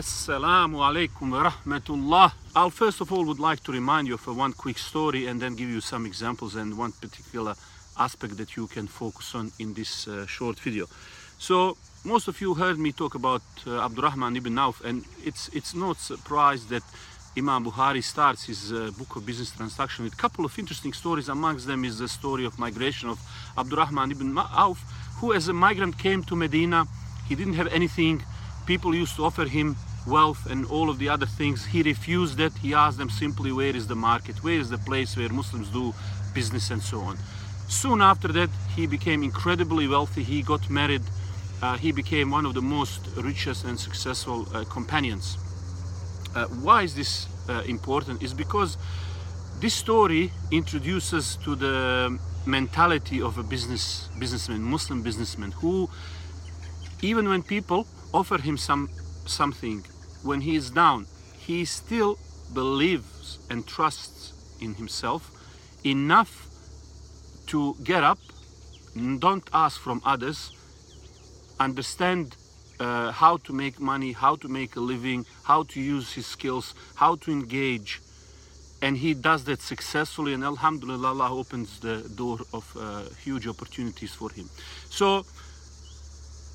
Assalamu alaikum wa rahmatullah. I'll first of all would like to remind you of one quick story and then give you some examples and one particular aspect that you can focus on in this uh, short video. So most of you heard me talk about uh, Abdurrahman ibn Auf and it's it's not surprise that Imam Bukhari starts his uh, book of business transaction with a couple of interesting stories. Amongst them is the story of migration of Abdurrahman ibn Auf, who as a migrant came to Medina. He didn't have anything. People used to offer him wealth and all of the other things. He refused it. He asked them simply, where is the market? Where is the place where Muslims do business and so on? Soon after that, he became incredibly wealthy. He got married. Uh, he became one of the most richest and successful uh, companions. Uh, why is this uh, important? Is because this story introduces to the mentality of a business businessman, Muslim businessman, who even when people offer him some something, when he is down, he still believes and trusts in himself enough to get up, don't ask from others, understand uh, how to make money, how to make a living, how to use his skills, how to engage. And he does that successfully, and Alhamdulillah, Allah opens the door of uh, huge opportunities for him. So,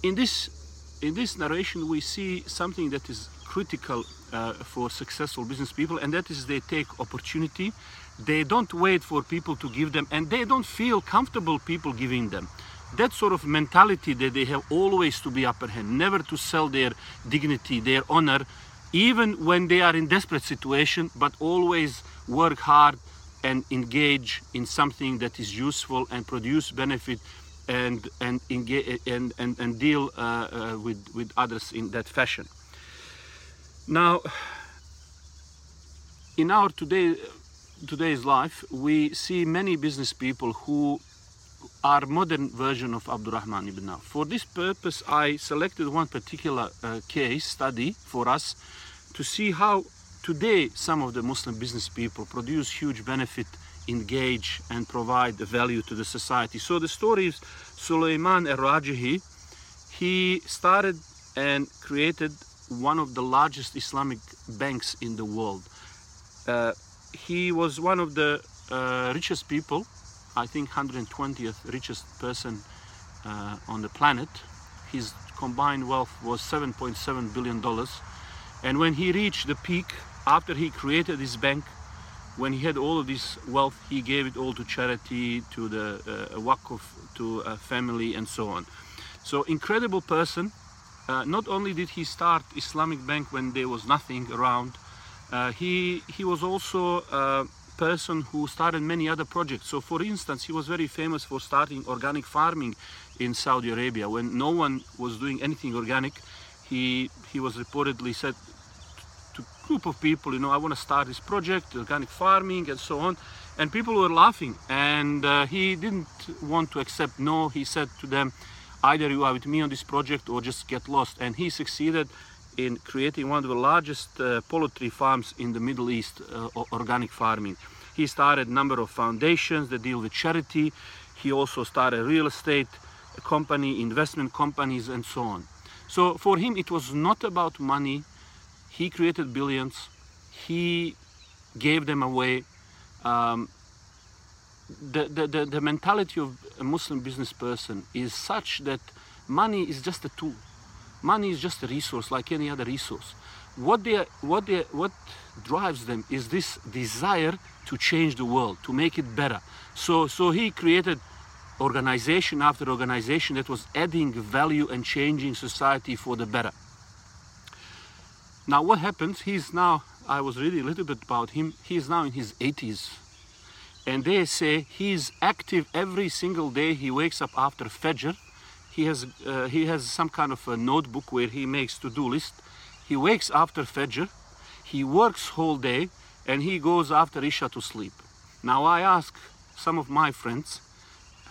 in this in this narration, we see something that is critical uh, for successful business people, and that is they take opportunity. They don't wait for people to give them, and they don't feel comfortable people giving them that sort of mentality that they have always to be upper hand, never to sell their dignity, their honor, even when they are in desperate situation, but always work hard and engage in something that is useful and produce benefit and and engage and and, and deal uh, uh, with with others in that fashion. Now, in our today today's life, we see many business people who are modern version of Abdurrahman ibn Auf. For this purpose, I selected one particular uh, case study for us to see how today some of the Muslim business people produce huge benefit, engage, and provide value to the society. So the story is Sulaiman al-Rajihi. He started and created one of the largest Islamic banks in the world. Uh, he was one of the uh, richest people I think 120th richest person uh, on the planet. His combined wealth was 7.7 billion dollars. And when he reached the peak, after he created his bank, when he had all of this wealth, he gave it all to charity, to the uh, waqf, to a family, and so on. So incredible person. Uh, not only did he start Islamic Bank when there was nothing around, uh, he he was also uh, person who started many other projects. So, for instance, he was very famous for starting organic farming in Saudi Arabia. When no one was doing anything organic, he he was reportedly said to a group of people, you know, I want to start this project, organic farming, and so on. And people were laughing, and uh, he didn't want to accept no. He said to them, either you are with me on this project or just get lost. And he succeeded in creating one of the largest uh, poultry farms in the Middle East, uh, organic farming. He started a number of foundations that deal with charity. He also started real estate company, investment companies, and so on. So for him, it was not about money. He created billions. He gave them away. Um, the, the, the, the mentality of a Muslim business person is such that money is just a tool Money is just a resource like any other resource. What they what they what drives them is this desire to change the world, to make it better. So so he created organization after organization that was adding value and changing society for the better. Now what happens? He's now I was reading a little bit about him. He's now in his 80s. And they say he's active every single day. He wakes up after Fajr. He has uh, he has some kind of a notebook where he makes to-do list. He wakes after fajr. He works whole day and he goes after isha to sleep. Now i ask some of my friends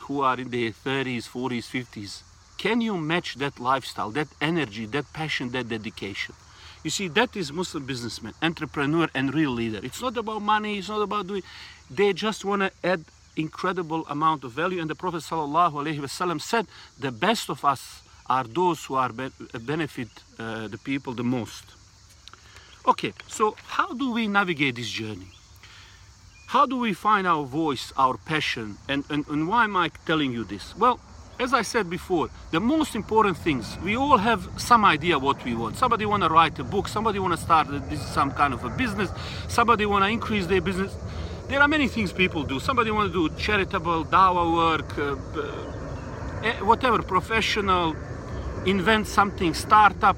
who are in their 30s 40s 50s can you match that lifestyle that energy that passion that dedication? You see that is muslim businessman entrepreneur and real leader. It's not about money. It's not about doing they just want to add incredible amount of value. And the Prophet ﷺ said, the best of us are those who are be benefit uh, the people the most. Okay, so how do we navigate this journey? How do we find our voice, our passion, and, and, and why am I telling you this? Well, as I said before, the most important things, we all have some idea what we want. Somebody want to write a book, somebody want to start this some kind of a business, somebody want to increase their business. There are many things people do. Somebody want to do charitable, dawa work, uh, uh, whatever, professional, invent something, startup.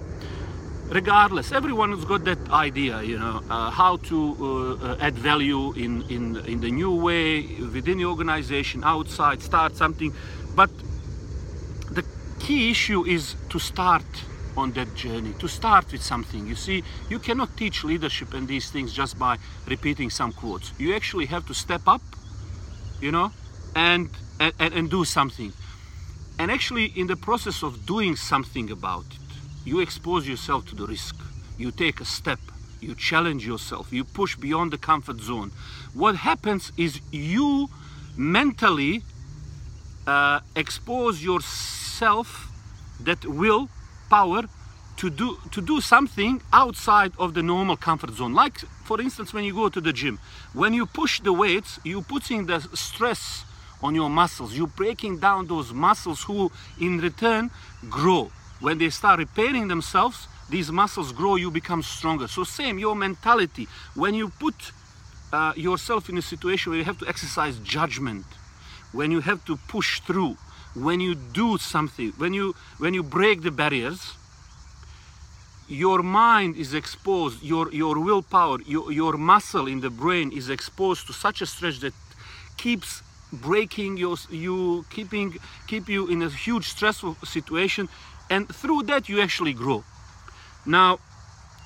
Regardless, everyone has got that idea, you know, uh, how to uh, add value in, in, in the new way, within the organization, outside, start something. But the key issue is to start on that journey, to start with something. You see, you cannot teach leadership and these things just by repeating some quotes. You actually have to step up, you know, and, and, and do something. And actually, in the process of doing something about it, you expose yourself to the risk. You take a step, you challenge yourself, you push beyond the comfort zone. What happens is you mentally uh, expose yourself that will power to do to do something outside of the normal comfort zone. Like for instance when you go to the gym when you push the weights you putting the stress on your muscles. You're breaking down those muscles who in return grow. When they start repairing themselves these muscles grow you become stronger. So same your mentality. When you put uh, yourself in a situation where you have to exercise judgment when you have to push through when you do something, when you when you break the barriers, your mind is exposed, your your willpower, your, your muscle in the brain is exposed to such a stretch that keeps breaking your you keeping keep you in a huge stressful situation and through that you actually grow. Now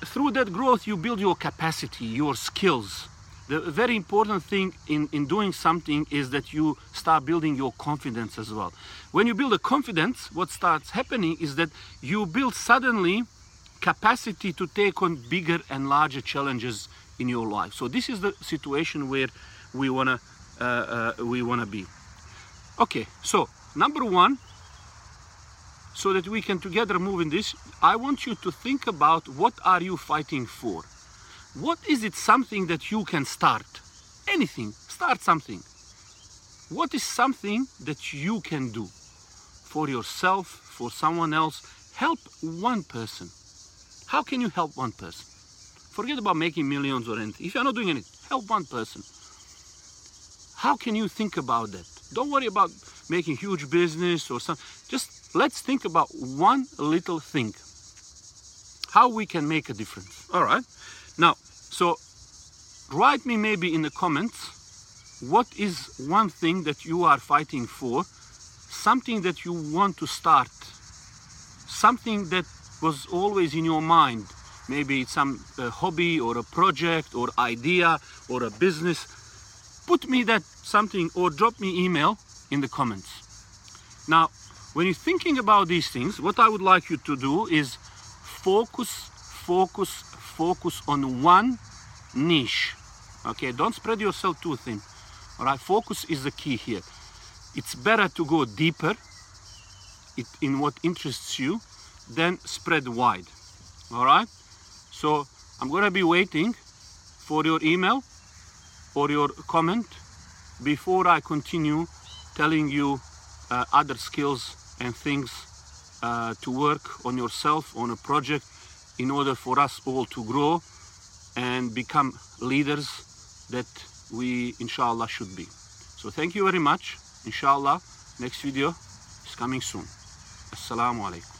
through that growth you build your capacity your skills the very important thing in, in doing something is that you start building your confidence as well. When you build a confidence, what starts happening is that you build suddenly capacity to take on bigger and larger challenges in your life. So this is the situation where we wanna uh, uh, we wanna be. Okay, so number one, so that we can together move in this, I want you to think about what are you fighting for what is it something that you can start? Anything, start something. What is something that you can do for yourself, for someone else? Help one person. How can you help one person? Forget about making millions or anything. If you're not doing anything, help one person. How can you think about that? Don't worry about making huge business or something. Just let's think about one little thing. How we can make a difference. All right. Now, so write me maybe in the comments what is one thing that you are fighting for, something that you want to start, something that was always in your mind. Maybe it's some hobby or a project or idea or a business. Put me that something or drop me email in the comments. Now, when you're thinking about these things, what I would like you to do is focus, focus, focus on one niche. Okay, don't spread yourself too thin. All right, focus is the key here. It's better to go deeper in what interests you than spread wide. All right, so I'm gonna be waiting for your email or your comment before I continue telling you uh, other skills and things uh, to work on yourself on a project in order for us all to grow and become leaders that we inshallah should be. So thank you very much. Inshallah, next video is coming soon. Assalamu alaikum.